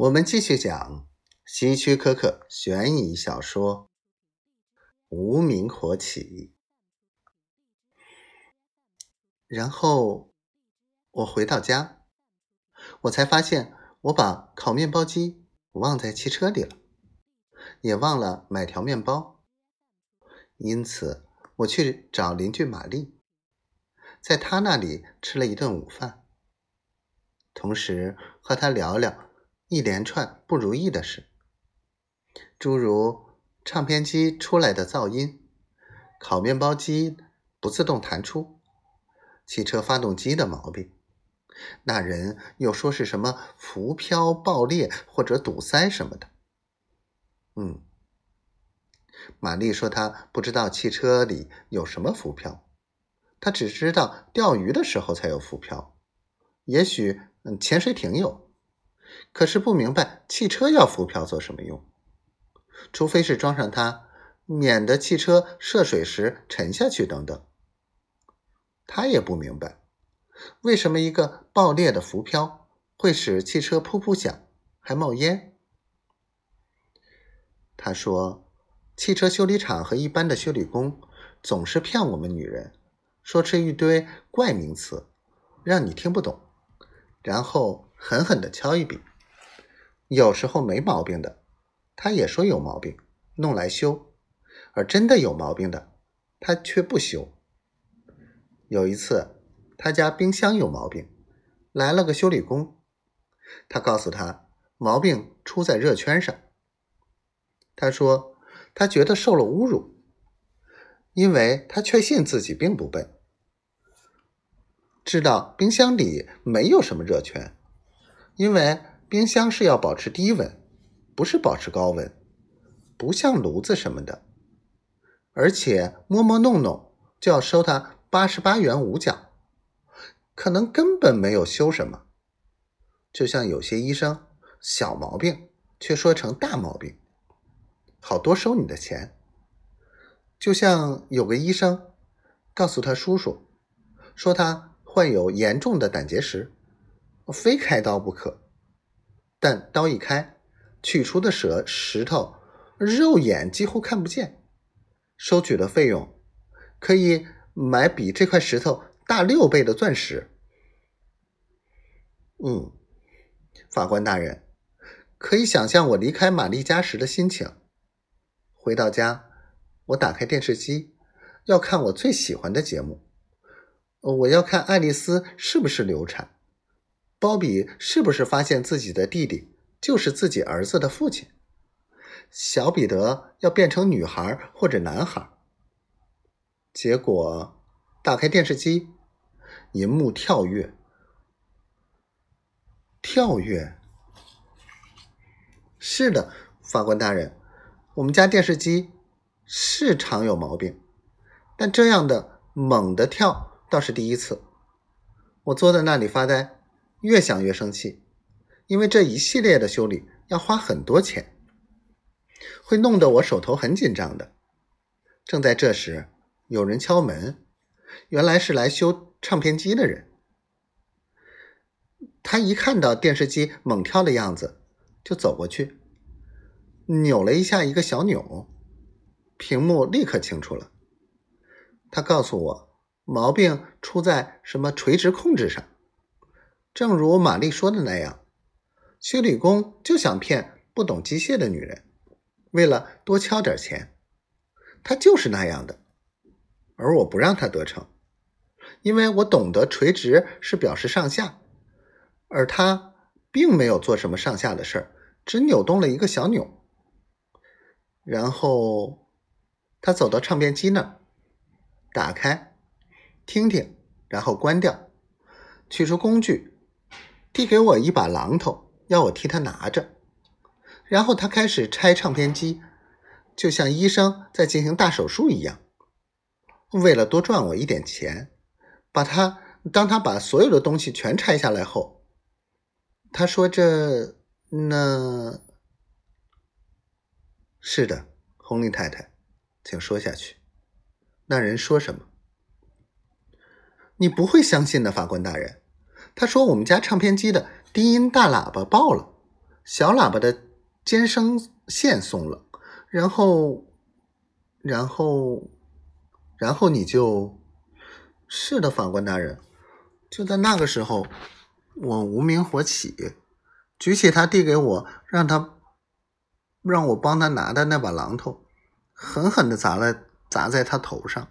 我们继续讲希区柯克悬疑小说《无名火起》。然后我回到家，我才发现我把烤面包机忘在汽车里了，也忘了买条面包。因此，我去找邻居玛丽，在她那里吃了一顿午饭，同时和她聊聊。一连串不如意的事，诸如唱片机出来的噪音、烤面包机不自动弹出、汽车发动机的毛病。那人又说是什么浮漂爆裂或者堵塞什么的。嗯，玛丽说她不知道汽车里有什么浮漂，她只知道钓鱼的时候才有浮漂，也许嗯潜水艇有。可是不明白汽车要浮漂做什么用，除非是装上它，免得汽车涉水时沉下去等等。他也不明白，为什么一个爆裂的浮漂会使汽车噗噗响，还冒烟。他说，汽车修理厂和一般的修理工总是骗我们女人，说出一堆怪名词，让你听不懂，然后狠狠地敲一笔。有时候没毛病的，他也说有毛病，弄来修；而真的有毛病的，他却不修。有一次，他家冰箱有毛病，来了个修理工，他告诉他毛病出在热圈上。他说他觉得受了侮辱，因为他确信自己并不笨，知道冰箱里没有什么热圈，因为。冰箱是要保持低温，不是保持高温，不像炉子什么的。而且摸摸弄弄就要收他八十八元五角，可能根本没有修什么。就像有些医生小毛病却说成大毛病，好多收你的钱。就像有个医生告诉他叔叔，说他患有严重的胆结石，非开刀不可。但刀一开，取出的舌石头肉眼几乎看不见。收取的费用可以买比这块石头大六倍的钻石。嗯，法官大人，可以想象我离开玛丽家时的心情。回到家，我打开电视机，要看我最喜欢的节目。我要看爱丽丝是不是流产。鲍比是不是发现自己的弟弟就是自己儿子的父亲？小彼得要变成女孩或者男孩？结果打开电视机，银幕跳跃，跳跃。是的，法官大人，我们家电视机是常有毛病，但这样的猛的跳倒是第一次。我坐在那里发呆。越想越生气，因为这一系列的修理要花很多钱，会弄得我手头很紧张的。正在这时，有人敲门，原来是来修唱片机的人。他一看到电视机猛跳的样子，就走过去，扭了一下一个小钮，屏幕立刻清楚了。他告诉我，毛病出在什么垂直控制上。正如玛丽说的那样，修理工就想骗不懂机械的女人，为了多敲点钱。他就是那样的，而我不让他得逞，因为我懂得垂直是表示上下，而他并没有做什么上下的事儿，只扭动了一个小钮。然后他走到唱片机那儿，打开，听听，然后关掉，取出工具。递给我一把榔头，要我替他拿着。然后他开始拆唱片机，就像医生在进行大手术一样。为了多赚我一点钱，把他当他把所有的东西全拆下来后，他说：“这那……是的，红丽太太，请说下去。那人说什么？你不会相信的，法官大人。”他说：“我们家唱片机的低音大喇叭爆了，小喇叭的尖声线松了，然后，然后，然后你就，是的，法官大人。就在那个时候，我无名火起，举起他递给我，让他让我帮他拿的那把榔头，狠狠的砸了砸在他头上。